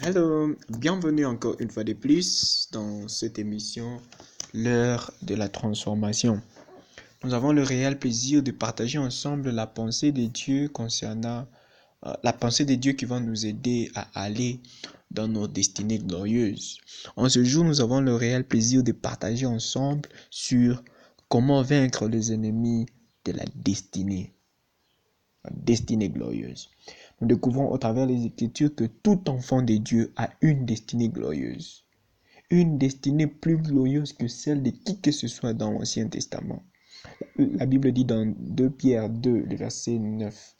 Hello, bienvenue encore une fois de plus dans cette émission L'heure de la transformation. Nous avons le réel plaisir de partager ensemble la pensée de Dieu concernant euh, la pensée de Dieu qui va nous aider à aller dans nos destinées glorieuses. En ce jour, nous avons le réel plaisir de partager ensemble sur comment vaincre les ennemis de la destinée. La destinée glorieuse. Nous découvrons au travers des Écritures que tout enfant de Dieu a une destinée glorieuse. Une destinée plus glorieuse que celle de qui que ce soit dans l'Ancien Testament. La Bible dit dans 2 Pierre 2, le verset 9.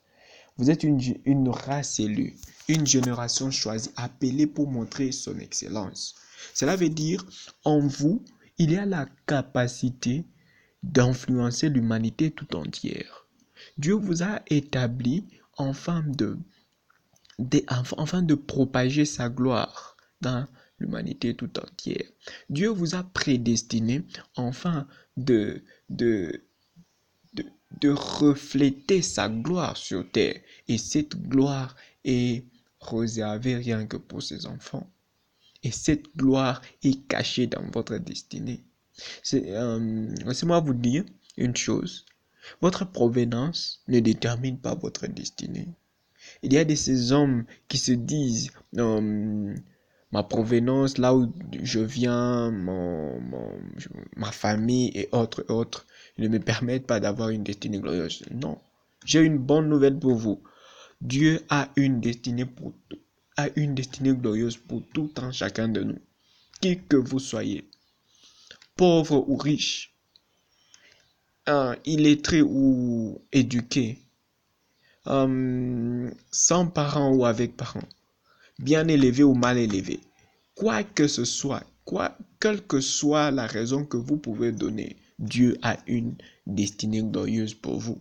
Vous êtes une, une race élue, une génération choisie, appelée pour montrer son excellence. Cela veut dire, en vous, il y a la capacité d'influencer l'humanité tout entière. Dieu vous a établi enfin de, de, enfin de propager sa gloire dans l'humanité tout entière. Dieu vous a prédestiné enfin de, de, de, de refléter sa gloire sur terre. Et cette gloire est réservée rien que pour ses enfants. Et cette gloire est cachée dans votre destinée. Euh, laissez-moi vous dire une chose. Votre provenance ne détermine pas votre destinée. Il y a de ces hommes qui se disent euh, ma provenance, là où je viens, ma famille et autres, autres, ne me permettent pas d'avoir une destinée glorieuse. Non, j'ai une bonne nouvelle pour vous. Dieu a une destinée pour a une destinée glorieuse pour tout un chacun de nous, qui que vous soyez, pauvre ou riche, illettré ou éduqué, euh, sans parents ou avec parents, bien élevé ou mal élevé, quoi que ce soit, quoi, quelle que soit la raison que vous pouvez donner, Dieu a une destinée glorieuse pour vous.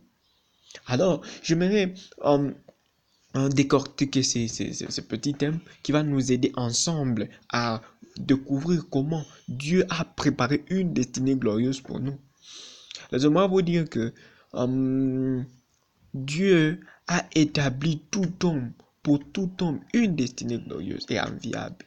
Alors, j'aimerais euh, décortiquer ces, ces, ces, qui va nous aider ensemble à découvrir comment Dieu a préparé une destinée glorieuse pour nous. Laissez-moi vous dire que euh, Dieu a établi tout homme, pour tout homme, une destinée glorieuse et enviable.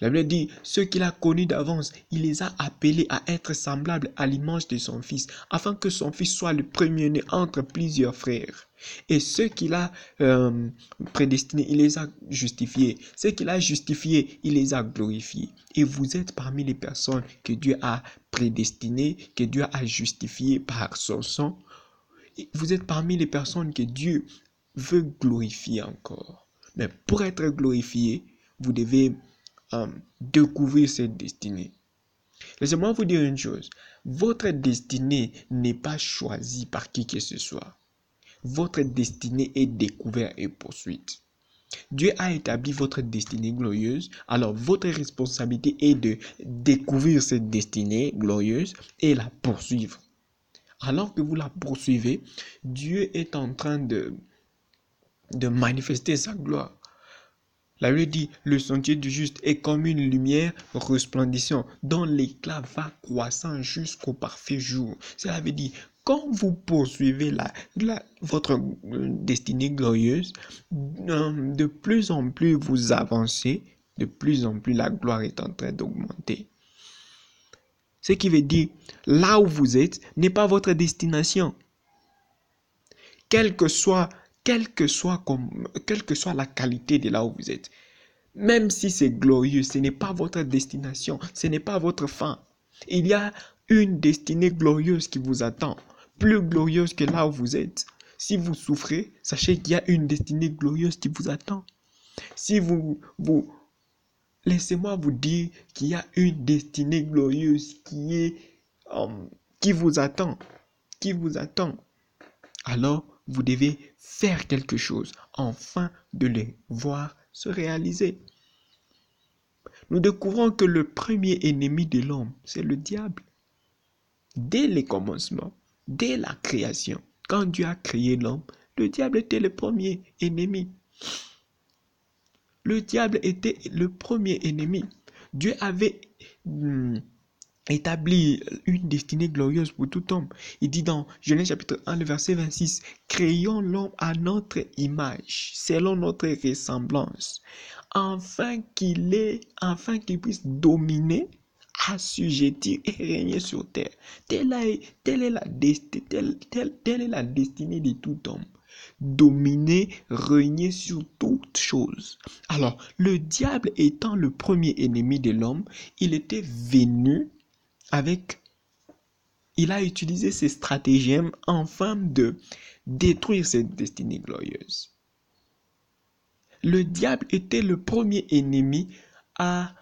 La Bible dit, ceux qu'il a connus d'avance, il les a appelés à être semblables à l'image de son Fils, afin que son Fils soit le premier-né entre plusieurs frères. Et ceux qu'il a euh, prédestinés, il les a justifiés. Ceux qu'il a justifiés, il les a glorifiés. Et vous êtes parmi les personnes que Dieu a prédestinées, que Dieu a justifiées par son sang. Vous êtes parmi les personnes que Dieu veut glorifier encore. Mais pour être glorifié, vous devez euh, découvrir cette destinée. Laissez-moi vous dire une chose. Votre destinée n'est pas choisie par qui que ce soit. Votre destinée est découverte et poursuite. Dieu a établi votre destinée glorieuse, alors votre responsabilité est de découvrir cette destinée glorieuse et la poursuivre. Alors que vous la poursuivez, Dieu est en train de, manifester sa gloire. La Bible dit, le sentier du juste est comme une lumière resplendissante dont l'éclat va croissant jusqu'au parfait jour. Cela veut dire, quand vous poursuivez votre destinée glorieuse, de plus en plus vous avancez, de plus en plus la gloire est en train d'augmenter. Ce qui veut dire, là où vous êtes n'est pas votre destination. Quelle que soit, que soit la qualité de là où vous êtes, même si c'est glorieux, ce n'est pas votre destination, ce n'est pas votre fin. Il y a une destinée glorieuse qui vous attend, plus glorieuse que là où vous êtes. Si vous souffrez, sachez qu'il y a une destinée glorieuse qui vous attend. Si vous, vous, laissez-moi vous dire qu'il y a une destinée glorieuse qui est, um, qui vous attend, qui vous attend. Alors, vous devez faire quelque chose afin de les voir se réaliser. Nous découvrons que le premier ennemi de l'homme, c'est le diable. Dès les commencements, dès la création, quand Dieu a créé l'homme, le diable était le premier ennemi. Le diable était le premier ennemi. Dieu avait hmm, établit une destinée glorieuse pour tout homme. Il dit dans Genèse chapitre 1, le verset 26, Créons l'homme à notre image, selon notre ressemblance, afin qu'il ait, afin puisse dominer, assujettir et régner sur terre. Telle est la destinée de tout homme dominer, régner sur toutes choses. Alors, le diable étant le premier ennemi de l'homme, il était venu avec... Il a utilisé ses stratagèmes afin de détruire cette destinée glorieuse. Le diable était le premier ennemi à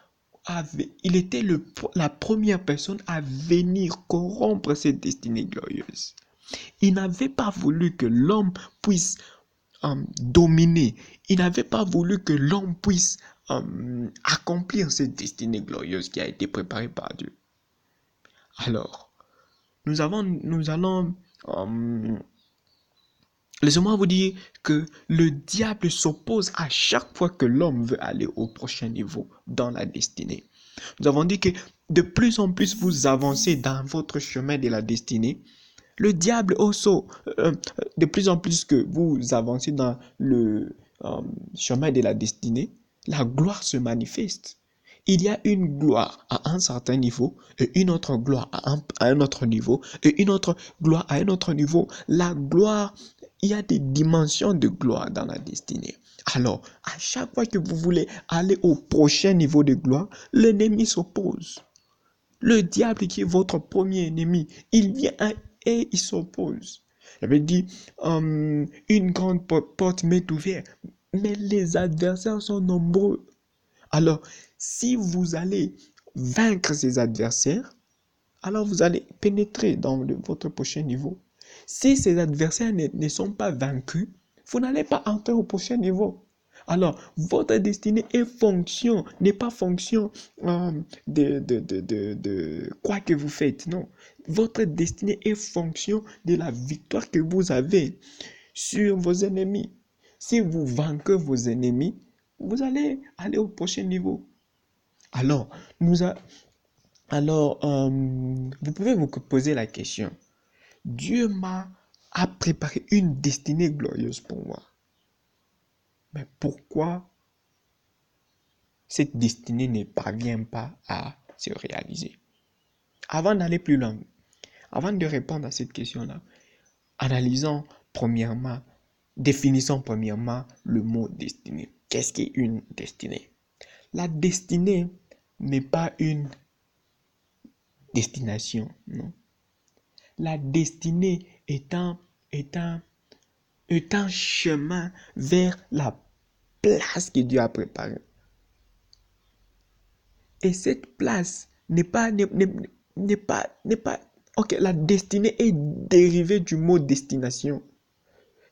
il était le, la première personne à venir corrompre cette destinée glorieuse. Il n'avait pas voulu que l'homme puisse euh, dominer. Il n'avait pas voulu que l'homme puisse euh, accomplir cette destinée glorieuse qui a été préparée par Dieu. Alors, nous, avons, nous allons... Euh, laissez-moi vous dire que le diable s'oppose à chaque fois que l'homme veut aller au prochain niveau dans la destinée. Nous avons dit que de plus en plus vous avancez dans votre chemin de la destinée, le diable aussi, euh, de plus en plus que vous avancez dans le euh, chemin de la destinée, la gloire se manifeste. Il y a une gloire à un certain niveau et une autre gloire à un, autre niveau et une autre gloire à un autre niveau. La gloire, il y a des dimensions de gloire dans la destinée. Alors, à chaque fois que vous voulez aller au prochain niveau de gloire, l'ennemi s'oppose. Le diable qui est votre premier ennemi, il vient et il s'oppose. J'avais dit, hum, une grande porte m'est ouverte, mais les adversaires sont nombreux. Alors, si vous allez vaincre ces adversaires, alors vous allez pénétrer dans votre prochain niveau. Si ces adversaires ne sont pas vaincus, vous n'allez pas entrer au prochain niveau. Alors, votre destinée est fonction, n'est pas fonction euh, de, de, de, de, quoi que vous faites. Non. Votre destinée est fonction de la victoire que vous avez sur vos ennemis. Si vous vainquez vos ennemis, vous allez aller au prochain niveau. Alors, a... Euh, vous pouvez vous poser la question. Dieu m'a préparé une destinée glorieuse pour moi. Mais pourquoi cette destinée ne parvient pas à se réaliser? Avant d'aller plus loin, avant de répondre à cette question-là, analysons premièrement, définissons premièrement le mot destinée. Qu'est-ce qu'est une destinée? La destinée n'est pas une destination, non. La destinée est un, est chemin vers la place que Dieu a préparée. Et cette place n'est pas, n'est pas, n'est pas, la destinée est dérivée du mot destination.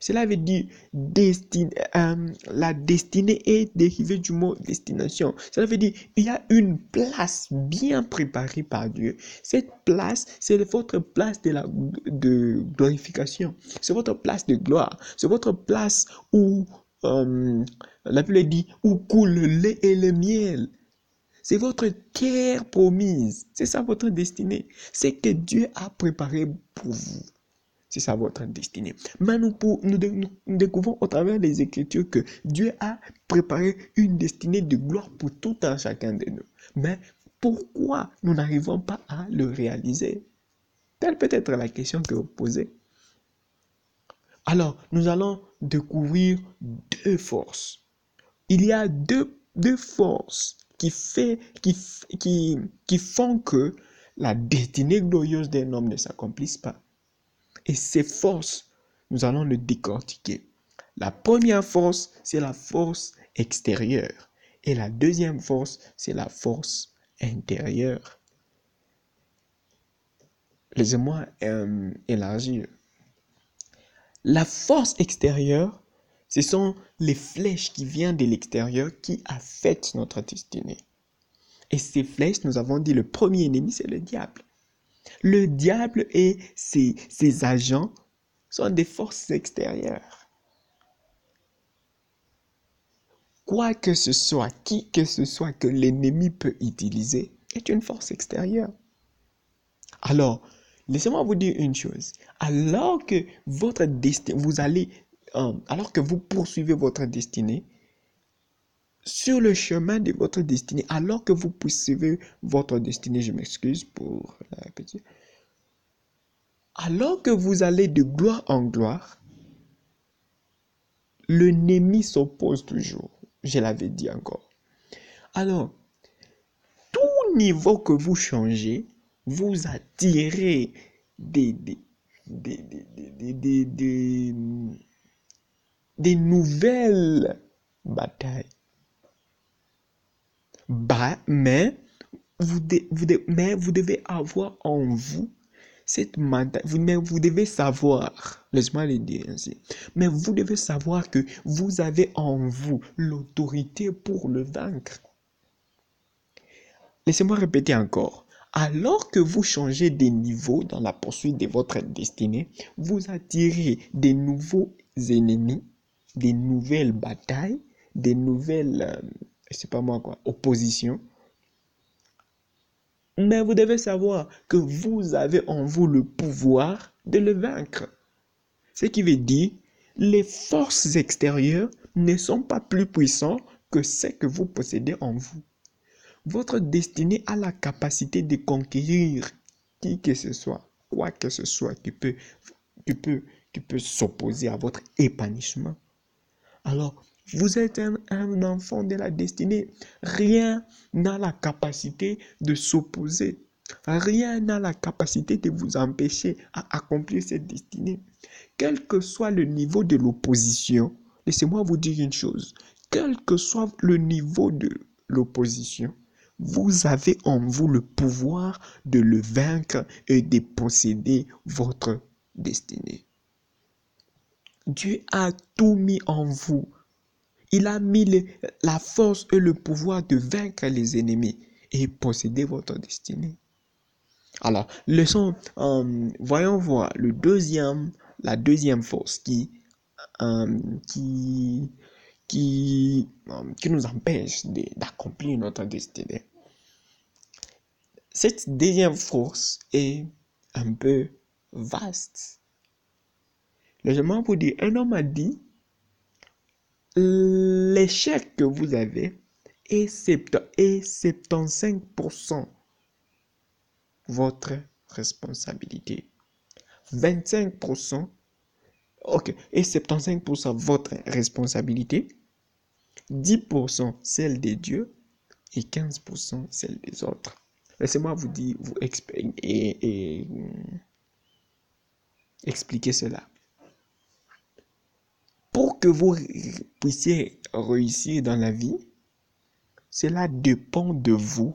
Cela veut dire euh, la destinée est dérivée du mot destination. Cela veut dire il y a une place bien préparée par Dieu. Cette place, c'est votre place de, la, de glorification. C'est votre place de gloire. C'est votre place où, euh, la Bible dit, où coule le lait et le miel. C'est votre terre promise. C'est ça votre destinée. C'est que Dieu a préparé pour vous. C'est ça votre destinée. Mais nous, découvrons au travers des Écritures que Dieu a préparé une destinée de gloire pour tout un chacun de nous. Mais pourquoi nous n'arrivons pas à le réaliser? Telle peut être la question que vous posez. Alors, nous allons découvrir deux forces. Il y a deux, deux forces qui, fait, qui, qui, qui font que la destinée glorieuse d'un homme ne s'accomplisse pas. Et ces forces, nous allons le décortiquer. La première force, c'est la force extérieure. Et la deuxième force, c'est la force intérieure. Laissez-moi euh, élargir. La force extérieure, ce sont les flèches qui viennent de l'extérieur qui affectent notre destinée. Et ces flèches, nous avons dit, le premier ennemi, c'est le diable. Le diable et ses, agents sont des forces extérieures. Quoi que ce soit, qui que ce soit que l'ennemi peut utiliser, est une force extérieure. Alors, laissez-moi vous dire une chose. Alors que votre destin, vous allez, alors que vous poursuivez votre destinée, sur le chemin de votre destinée, alors que vous poursuivez votre destinée, je m'excuse pour la petite, alors que vous allez de gloire en gloire, l'ennemi s'oppose toujours. Je l'avais dit encore. Alors, tout niveau que vous changez, vous attirez des, des, des, des, nouvelles batailles. Bah, mais, vous devez avoir en vous cette vous, mais vous devez savoir, laisse-moi le dire ainsi, mais vous devez savoir que vous avez en vous l'autorité pour le vaincre. Laissez-moi répéter encore. Alors que vous changez de niveau dans la poursuite de votre destinée, vous attirez des nouveaux ennemis, des nouvelles batailles, des nouvelles, euh, je sais pas moi quoi, oppositions. Mais vous devez savoir que vous avez en vous le pouvoir de le vaincre. Ce qui veut dire, les forces extérieures ne sont pas plus puissantes que celles que vous possédez en vous. Votre destinée a la capacité de conquérir qui que ce soit, quoi que ce soit qui peut, qui peut, qui peut s'opposer à votre épanouissement. Alors, vous êtes un, enfant de la destinée. Rien n'a la capacité de s'opposer. Rien n'a la capacité de vous empêcher à accomplir cette destinée. Quel que soit le niveau de l'opposition, laissez-moi vous dire une chose. Quel que soit le niveau de l'opposition, vous avez en vous le pouvoir de le vaincre et de posséder votre destinée. Dieu a tout mis en vous. Il a mis la force et le pouvoir de vaincre les ennemis et posséder votre destinée. Alors, euh, voyons voir le deuxième, la deuxième force qui, euh, euh, qui nous empêche d'accomplir notre destinée. Cette deuxième force est un peu vaste. Légèrement pour dire, un homme a dit, l'échec que vous avez est 75% votre responsabilité. 25%, ok, et 75% votre responsabilité, 10% celle des dieux et 15% celle des autres. Laissez-moi vous dire, vous et, expliquer cela. Pour que vous puissiez réussir dans la vie, cela dépend de vous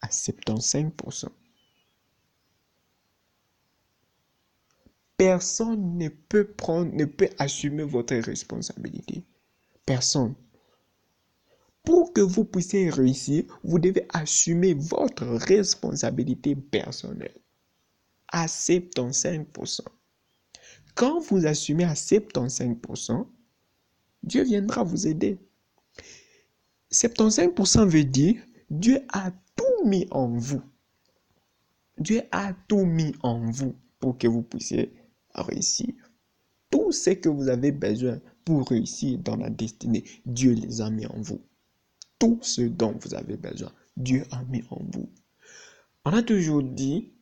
à 75%. Personne ne peut prendre, ne peut assumer votre responsabilité. Personne. Pour que vous puissiez réussir, vous devez assumer votre responsabilité personnelle à 75%. Quand vous assumez à 75%, Dieu viendra vous aider. 75% veut dire Dieu a tout mis en vous. Dieu a tout mis en vous pour que vous puissiez réussir. Tout ce que vous avez besoin pour réussir dans la destinée, Dieu les a mis en vous tout ce dont vous avez besoin. Dieu a mis en vous. On a toujours dit,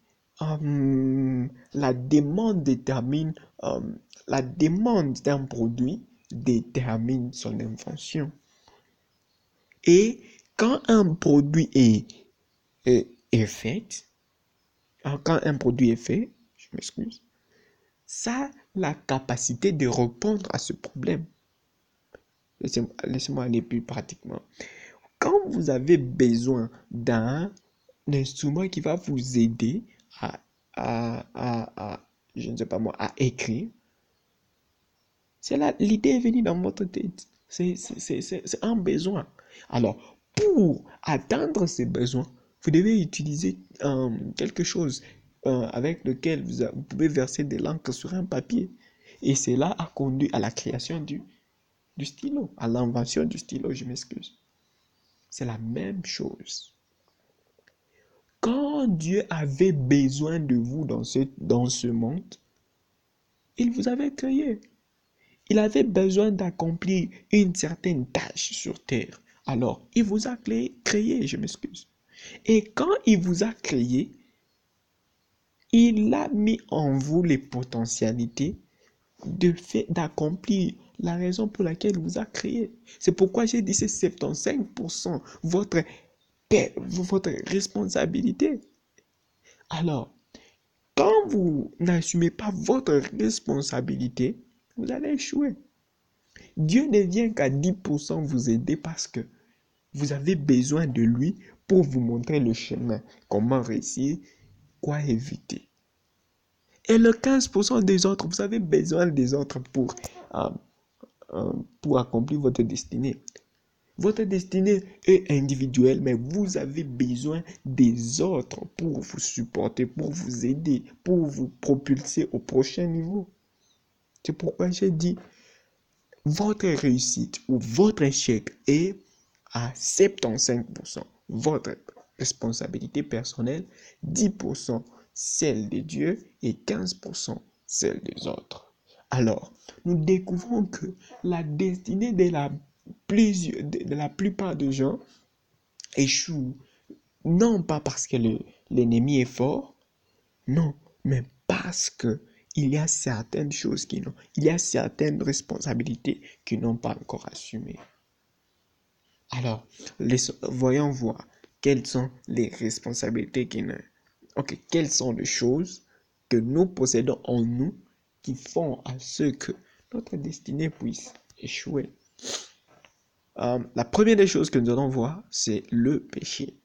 euh, la demande détermine, euh, la demande d'un produit détermine son invention. Et quand un produit est, est, est fait, quand un produit est fait, je m'excuse, ça la capacité de répondre à ce problème. Laissez-moi aller plus pratiquement. Quand vous avez besoin d'un instrument qui va vous aider à, à, à, je ne sais pas moi, à écrire, c'est là, l'idée est venue dans votre tête. C'est un besoin. Alors, pour atteindre ces besoins, vous devez utiliser euh, quelque chose euh, avec lequel vous, pouvez verser de l'encre sur un papier. Et cela a conduit à la création du, du stylo, à l'invention du stylo, je m'excuse. C'est la même chose. Quand Dieu avait besoin de vous dans ce, dans ce monde, il vous avait créé. Il avait besoin d'accomplir une certaine tâche sur terre. Alors, il vous a créé, créé je m'excuse. Et quand il vous a créé, il a mis en vous les potentialités de fait d'accomplir la raison pour laquelle il vous a créé. C'est pourquoi j'ai dit c'est 75% votre, votre responsabilité. Alors, quand vous n'assumez pas votre responsabilité, vous allez échouer. Dieu ne vient qu'à 10% vous aider parce que vous avez besoin de lui pour vous montrer le chemin, comment réussir, quoi éviter. Et le 15% des autres, vous avez besoin des autres pour, euh, euh, pour accomplir votre destinée. Votre destinée est individuelle, mais vous avez besoin des autres pour vous supporter, pour vous aider, pour vous propulser au prochain niveau. C'est pourquoi j'ai dit, votre réussite ou votre échec est à 75% votre responsabilité personnelle, 10% celle de Dieu et 15% celle des autres. Alors, nous découvrons que la destinée de la, de la plupart des gens échoue, non pas parce que l'ennemi est fort, non, mais parce que il y a certaines choses qui n'ont, il y a certaines responsabilités qui n'ont pas encore assumées. Alors, voyons voir quelles sont les responsabilités qui n'ont. Ok, quelles sont les choses que nous possédons en nous qui font à ce que notre destinée puisse échouer. Euh, la première des choses que nous allons voir, c'est le péché.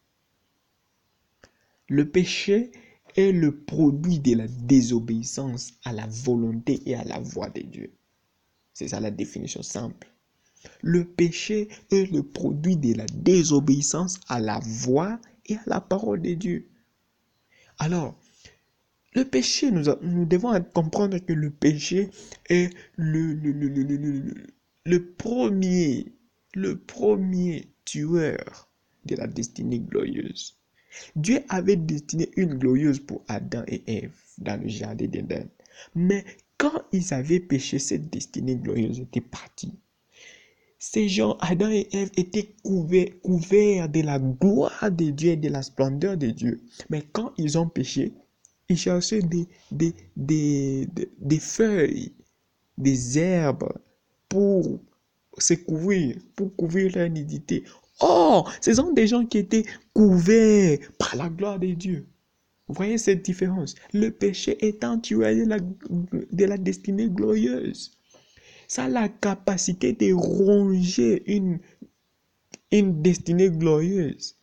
Le péché est le produit de la désobéissance à la volonté et à la voix de Dieu. C'est ça la définition simple. Le péché est le produit de la désobéissance à la voix et à la parole de Dieu. Alors, le péché, nous, devons comprendre que le péché est le, le, le, le, premier, le premier tueur de la destinée glorieuse. Dieu avait destiné une glorieuse pour Adam et Ève dans le jardin d'Éden. Mais quand ils avaient péché, cette destinée glorieuse était partie. Ces gens, Adam et Ève, étaient couverts, de la gloire de Dieu et de la splendeur de Dieu. Mais quand ils ont péché, ils cherchaient des, des, des, des, feuilles, des herbes pour se couvrir, pour couvrir leur nudité. Oh, ce sont des gens qui étaient couverts par la gloire de Dieu. Vous voyez cette différence? Le péché étant tué de la, de la destinée glorieuse. Ça a la capacité de ronger une, une destinée glorieuse.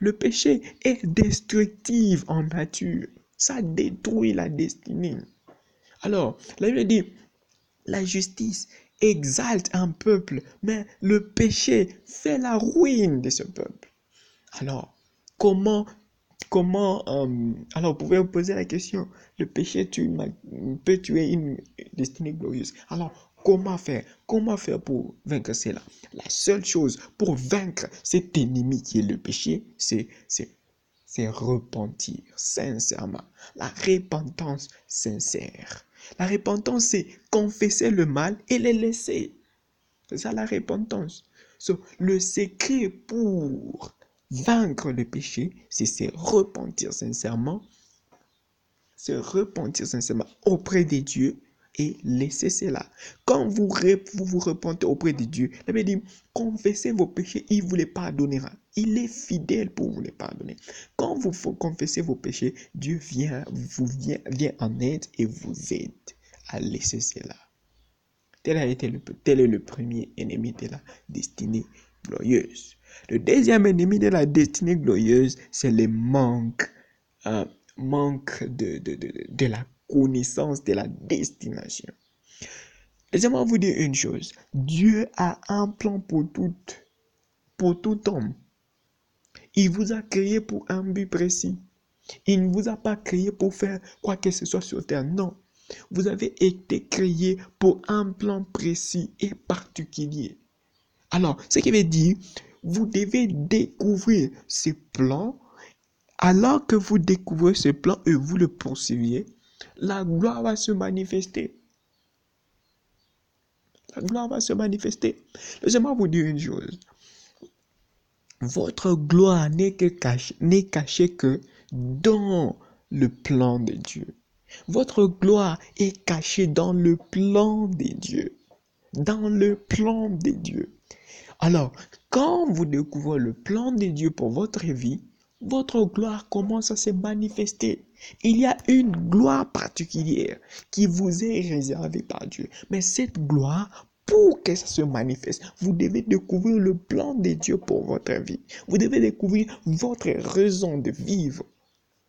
Le péché est destructif en nature. Ça détruit la destinée. Alors, la Bible dit, la justice exalte un peuple, mais le péché fait la ruine de ce peuple. Alors, comment, comment, euh, alors vous pouvez vous poser la question, le péché peut tuer une destinée glorieuse. Alors, comment faire Comment faire pour vaincre cela? La seule chose pour vaincre cet ennemi qui est le péché, c'est c'est repentir sincèrement. La repentance sincère. La repentance, c'est confesser le mal et le laisser. C'est ça la repentance. le secret pour vaincre le péché, c'est se repentir sincèrement, se repentir sincèrement auprès de Dieu et laissez cela. Quand vous vous, vous repentez auprès de Dieu, la Bible dit, confessez vos péchés, il vous les pardonnera. Il est fidèle pour vous les pardonner. Quand vous confessez vos péchés, Dieu vient, vous vient, vient en aide et vous aide à laisser cela. Tel, a été le, tel est le premier ennemi de la destinée glorieuse. Le deuxième ennemi de la destinée glorieuse, c'est le manque, euh, manque de, de, de, de la connaissance de la destination. Laissez-moi vous dire une chose. Dieu a un plan pour tout, pour tout homme. Il vous a créé pour un but précis. Il ne vous a pas créé pour faire quoi que ce soit sur terre. Non. Vous avez été créé pour un plan précis et particulier. Alors, ce qui veut dire, vous devez découvrir ce plan. Alors que vous découvrez ce plan et vous le poursuivez, la gloire va se manifester. La gloire va se manifester. Laissez-moi vous dire une chose. Votre gloire n'est cachée, cachée que dans le plan de Dieu. Votre gloire est cachée dans le plan de Dieu. Dans le plan de Dieu. Alors, quand vous découvrez le plan de Dieu pour votre vie, votre gloire commence à se manifester. Il y a une gloire particulière qui vous est réservée par Dieu. Mais cette gloire, pour que ça se manifeste, vous devez découvrir le plan de Dieu pour votre vie. Vous devez découvrir votre raison de vivre,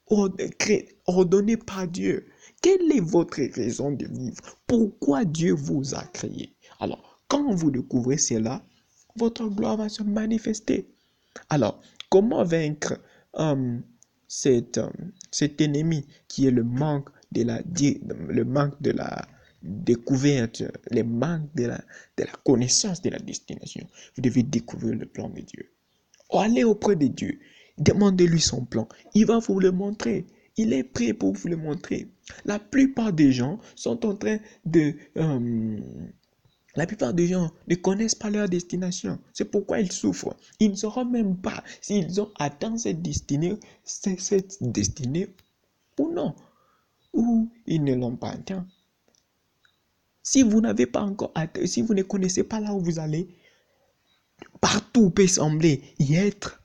ordonnée par Dieu. Quelle est votre raison de vivre? Pourquoi Dieu vous a créé? Alors, quand vous découvrez cela, votre gloire va se manifester. Alors, comment vaincre cet, euh, cet ennemi qui est le manque de la, le manque de la découverte, le manque de la, de la connaissance de la destination. Vous devez découvrir le plan de Dieu. Allez auprès de Dieu. Demandez-lui son plan. Il va vous le montrer. Il est prêt pour vous le montrer. La plupart des gens sont en train de... Euh, la plupart des gens ne connaissent pas leur destination. C'est pourquoi ils souffrent. Ils ne sauront même pas s'ils ont atteint cette destinée, cette destinée ou non. Ou ils ne l'ont pas atteint. Si vous n'avez pas encore atteint, si vous ne connaissez pas là où vous allez, partout peut sembler y être.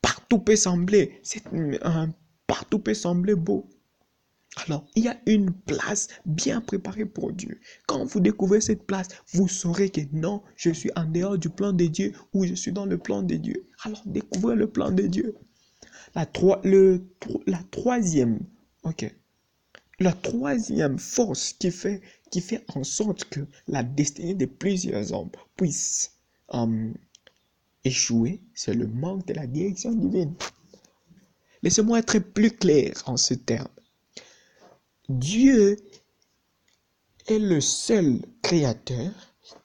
Partout peut sembler, partout peut sembler beau. Alors, il y a une place bien préparée pour Dieu. Quand vous découvrez cette place, vous saurez que non, je suis en dehors du plan de Dieu ou je suis dans le plan de Dieu. Alors, découvrez le plan de Dieu. La, troisième. La troisième force qui fait, en sorte que la destinée de plusieurs hommes puisse euh, échouer, c'est le manque de la direction divine. Laissez-moi être plus clair en ce terme. Dieu est le seul créateur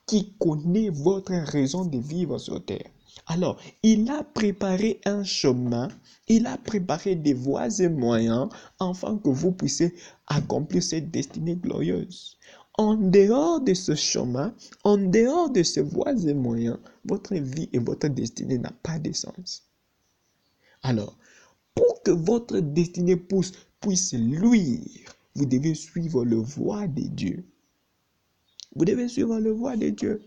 qui connaît votre raison de vivre sur terre. Alors, il a préparé un chemin, il a préparé des voies et moyens afin que vous puissiez accomplir cette destinée glorieuse. En dehors de ce chemin, en dehors de ces voies et moyens, votre vie et votre destinée n'a pas de sens. Alors, pour que votre destinée puisse, puisse vous devez suivre le voie de Dieu. Vous devez suivre le voie de Dieu.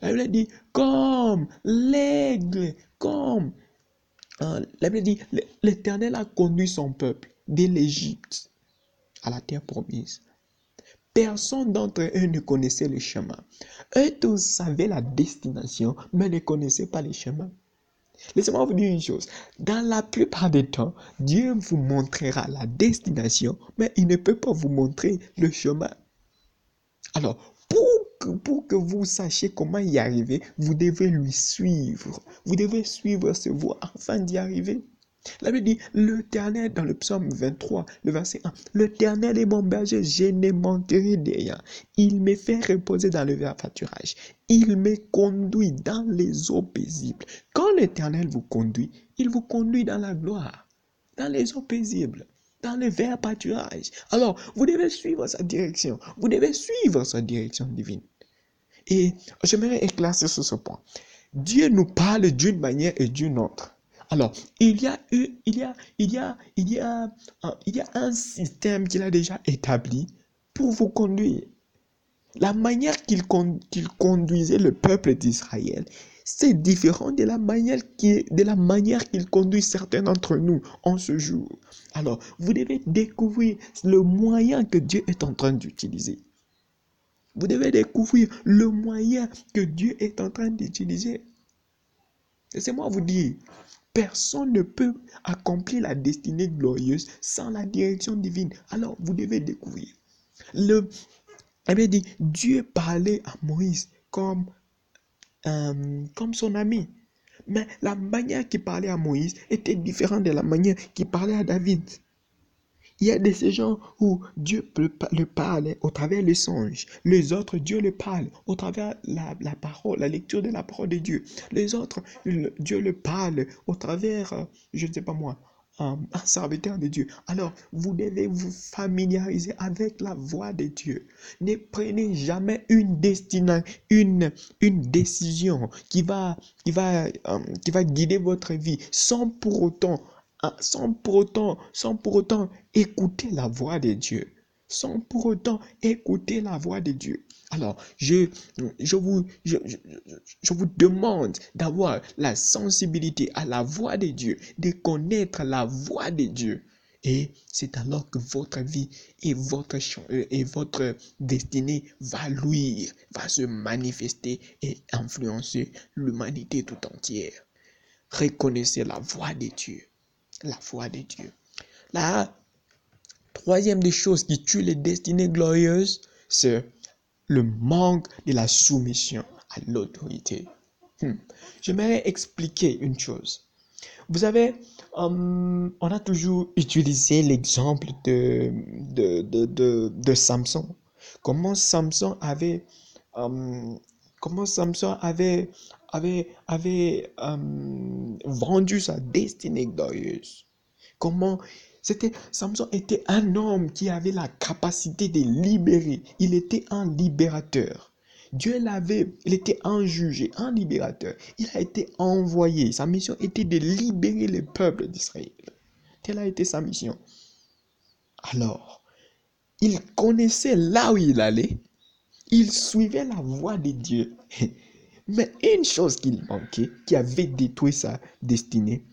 La Bible dit, comme l'aigle, comme. Hein, la Bible dit, l'Éternel a conduit son peuple de l'Égypte à la terre promise. Personne d'entre eux ne connaissait le chemin. Eux tous savaient la destination, mais ne connaissaient pas le chemin. Laissez-moi vous dire une chose. Dans la plupart des temps, Dieu vous montrera la destination, mais il ne peut pas vous montrer le chemin. Alors, pour que, pour que vous sachiez comment y arriver, vous devez lui suivre. Vous devez suivre ce voie afin d'y arriver. La Bible dit, l'Éternel, dans le psaume 23, le verset 1, l'Éternel est mon berger, je ne manquerai de rien. Il me fait reposer dans le vert pâturage. Il me conduit dans les eaux paisibles. Quand l'Éternel vous conduit, il vous conduit dans la gloire, dans les eaux paisibles, dans le vert pâturage. Alors, vous devez suivre sa direction. Vous devez suivre sa direction divine. Et j'aimerais éclaircir sur ce point. Dieu nous parle d'une manière et d'une autre. Alors, il y a un, système qu'il a déjà établi pour vous conduire. La manière qu'il conduisait le peuple d'Israël, c'est différent de la manière de la manière qu'il conduit certains d'entre nous en ce jour. Alors, vous devez découvrir le moyen que Dieu est en train d'utiliser. Vous devez découvrir le moyen que Dieu est en train d'utiliser. Laissez-moi vous dire, Personne ne peut accomplir la destinée glorieuse sans la direction divine. Alors, vous devez découvrir. Le, eh Dieu parlait à Moïse comme, euh, comme son ami. Mais la manière qu'il parlait à Moïse était différente de la manière qu'il parlait à David. Il y a de ces gens où Dieu le parle au travers les songes. Les autres, Dieu le parle au travers la, la parole, la lecture de la parole de Dieu. Les autres, Dieu le parle au travers, euh, je ne sais pas moi, un serviteur de Dieu. Alors, vous devez vous familiariser avec la voix de Dieu. Ne prenez jamais une destinée, une, décision euh, qui va guider votre vie sans pour autant, euh, sans pour autant, sans pour autant écouter la voix de Dieu. Sans pour autant écouter la voix de Dieu. Alors, je, vous, demande d'avoir la sensibilité à la voix de Dieu, de connaître la voix de Dieu. Et c'est alors que votre vie et votre, euh, et destinée va luire, va se manifester et influencer l'humanité tout entière. Reconnaissez la voix de Dieu. La voix de Dieu. La troisième des choses qui tue les destinées glorieuses, c'est le manque de la soumission à l'autorité. Hmm. J'aimerais expliquer une chose. Vous savez, hum, on a toujours utilisé l'exemple de, de, de, Samson. Comment Samson avait, hum, comment Samson avait, avait, avait hum, vendu sa destinée glorieuse. Comment c'était Samson était un homme qui avait la capacité de libérer. Il était un libérateur. Dieu l'avait, il était un juge, un libérateur. Il a été envoyé. Sa mission était de libérer le peuple d'Israël. Telle a été sa mission. Alors, il connaissait là où il allait. Il suivait la voie de Dieu. Mais une chose qu'il manquait, qui avait détruit sa destinée,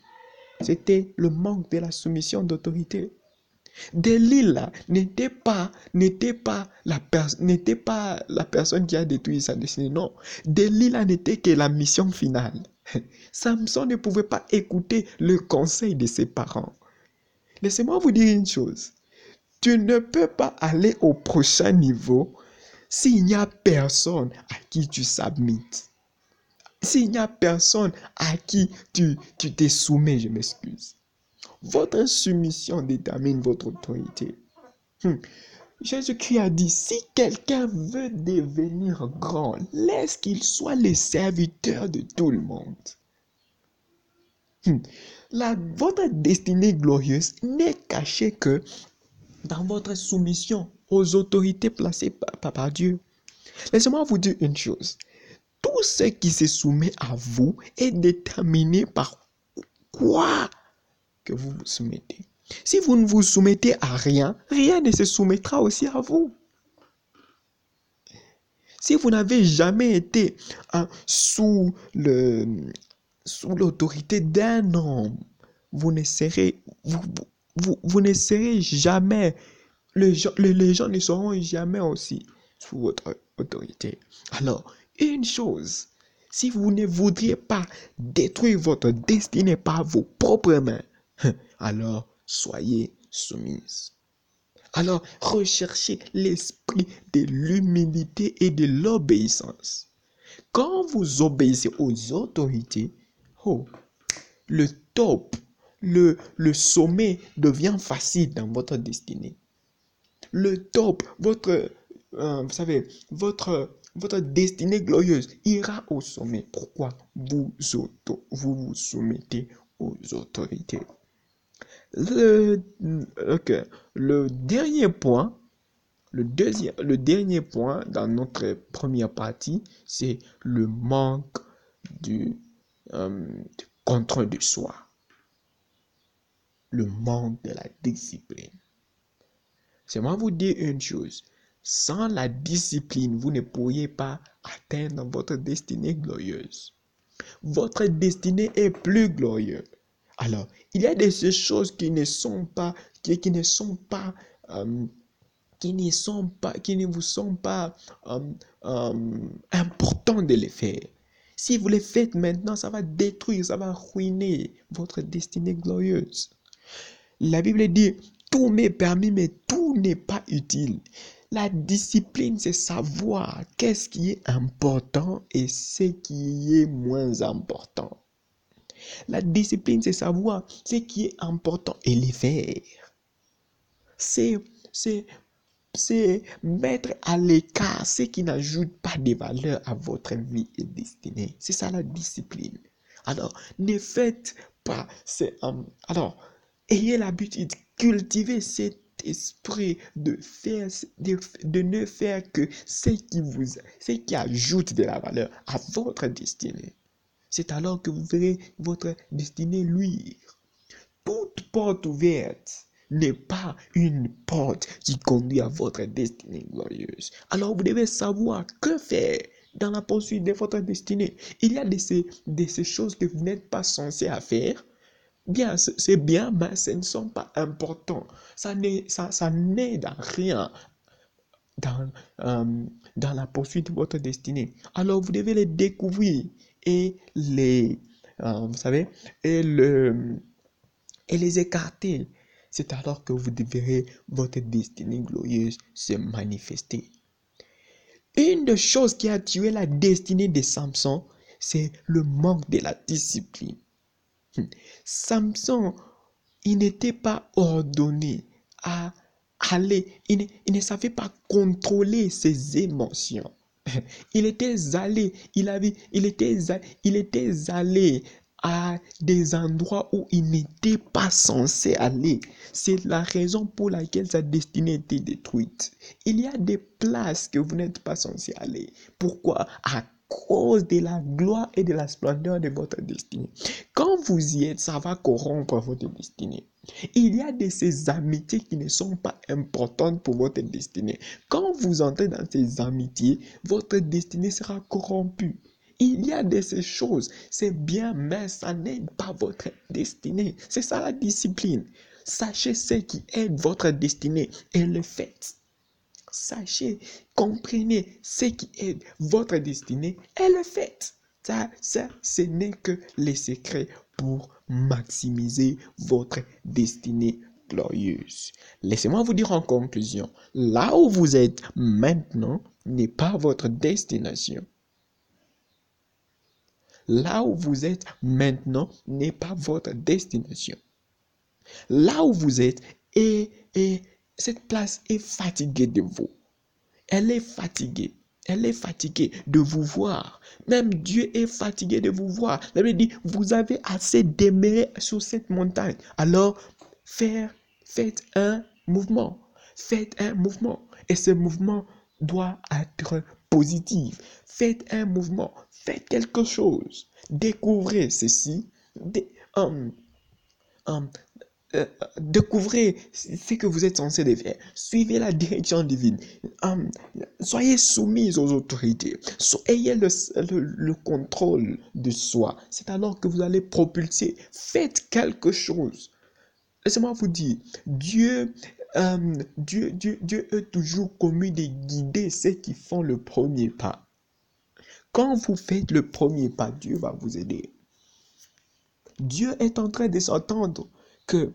c'était le manque de la soumission d'autorité. Delilah n'était pas, pas la n'était pas la personne qui a détruit sa destinée. Non, Delilah n'était que la mission finale. Samson ne pouvait pas écouter le conseil de ses parents. Laissez-moi vous dire une chose. Tu ne peux pas aller au prochain niveau s'il n'y a personne à qui tu submites. S'il n'y a personne à qui tu tu t'es soumets, je m'excuse. Votre soumission détermine votre autorité. Hmm. Jésus-Christ a dit, si quelqu'un veut devenir grand, laisse qu'il soit le serviteur de tout le monde. Hmm. Votre destinée glorieuse n'est cachée que dans votre soumission aux autorités placées par, Dieu. Laissez-moi vous dire une chose tout ce qui se soumet à vous est déterminé par quoi que vous vous soumettez. Si vous ne vous soumettez à rien, rien ne se soumettra aussi à vous. Si vous n'avez jamais été hein, sous le sous l'autorité d'un homme, vous ne serez vous, vous, ne serez jamais les gens, ne seront jamais aussi sous votre autorité. Alors, une chose. Si vous ne voudriez pas détruire votre destinée par vos propres mains, alors soyez soumise. Alors recherchez l'esprit de l'humilité et de l'obéissance. Quand vous obéissez aux autorités, oh, le top, le sommet devient facile dans votre destinée. Le top, votre, euh, vous savez, votre destinée glorieuse ira au sommet. Pourquoi vous, vous soumettez aux autorités? Le, le dernier point, le, deuxième, le dernier point dans notre première partie, c'est le manque du, euh, du contrôle de soi. Le manque de la discipline. C'est moi vous dire une chose. Sans la discipline, vous ne pourriez pas atteindre votre destinée glorieuse. Votre destinée est plus glorieuse. Alors, il y a des choses qui ne sont pas, qui, ne sont pas, euh, qui ne sont pas, qui ne vous sont pas euh, euh, importants de les faire. Si vous les faites maintenant, ça va détruire, ça va ruiner votre destinée glorieuse. La Bible dit, tout m'est permis, mais tout n'est pas utile. La discipline, c'est savoir qu'est-ce qui est important et ce qui est moins important. La discipline, c'est savoir ce qui est important et les faire. c'est, c'est, c'est mettre à l'écart ce qui n'ajoute pas de valeur à votre vie et destinée. C'est ça la discipline. Alors, ne faites pas. alors, ayez l'habitude, cultivez cet esprit de faire, de, ne faire que ce qui vous, ce qui ajoute de la valeur à votre destinée. C'est alors que vous verrez votre destinée luire. Toute porte ouverte n'est pas une porte qui conduit à votre destinée glorieuse. Alors vous devez savoir que faire dans la poursuite de votre destinée. Il y a de ces, de ces choses que vous n'êtes pas censé faire. Bien, c'est bien, mais ce ne sont pas importants. Ça n'aide ça, ça à rien dans, euh, dans la poursuite de votre destinée. Alors vous devez les découvrir et les, euh, vous savez, et, le, et les écarter c'est alors que vous verrez votre destinée glorieuse se manifester. Une des choses qui a tué la destinée de Samson, c'est le manque de la discipline. Samson, il n'était pas ordonné à aller, il ne, savait pas contrôler ses émotions. Il était allé, il avait, il était, il était allé à des endroits où il n'était pas censé aller. C'est la raison pour laquelle sa destinée était détruite. Il y a des places que vous n'êtes pas censé aller. Pourquoi? À cause de la gloire et de la splendeur de votre destinée. Quand vous y êtes, ça va corrompre votre destinée. Il y a de ces amitiés qui ne sont pas importantes pour votre destinée. Quand vous entrez dans ces amitiés, votre destinée sera corrompue. Il y a de ces choses, c'est bien, mais ça n'aide pas votre destinée. C'est ça la discipline. Sachez ce qui aide votre destinée et le faites. Sachez, comprenez ce qui aide votre destinée et le faites. Ça, ça, ce n'est que les secrets pour maximiser votre destinée glorieuse. Laissez-moi vous dire en conclusion, là où vous êtes maintenant n'est pas votre destination. Là où vous êtes maintenant n'est pas votre destination. Là où vous êtes, et, et cette place est fatiguée de vous. Elle est fatiguée. Elle est fatiguée de vous voir. Même Dieu est fatigué de vous voir. La dit, vous avez assez d'aimer sur cette montagne. Alors, faire, faites un mouvement. Faites un mouvement. Et ce mouvement doit être positif. Faites un mouvement. Faites quelque chose. Découvrez ceci. Um, um, euh, découvrez ce que vous êtes censé faire. Suivez la direction divine. Um, soyez soumis aux autorités. ayez le, le, contrôle de soi. C'est alors que vous allez propulser. Faites quelque chose. Laissez-moi vous dire, Dieu, Dieu, Dieu, Dieu est toujours commis de guider ceux qui font le premier pas. Quand vous faites le premier pas, Dieu va vous aider. Dieu est en train de s'entendre que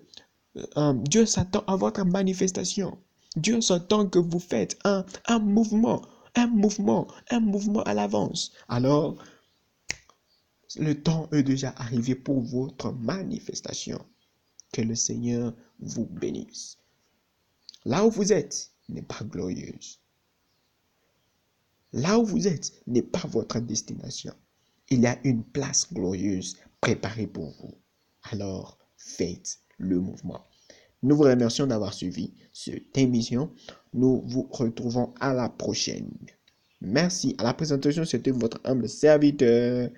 euh, Dieu s'attend à votre manifestation. Dieu s'attend que vous faites un, un mouvement, un mouvement, un mouvement à l'avance. Alors, le temps est déjà arrivé pour votre manifestation. Que le Seigneur vous bénisse. Là où vous êtes n'est pas glorieuse. Là où vous êtes n'est pas votre destination. Il y a une place glorieuse préparée pour vous. Alors, faites le mouvement. Nous vous remercions d'avoir suivi cette émission. Nous vous retrouvons à la prochaine. Merci. À la présentation, c'était votre humble serviteur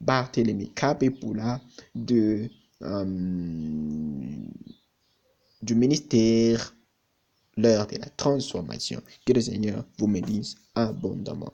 Barthélemy Capépoula de, euh, du ministère l'heure de la transformation. Que le Seigneur vous bénisse abondamment.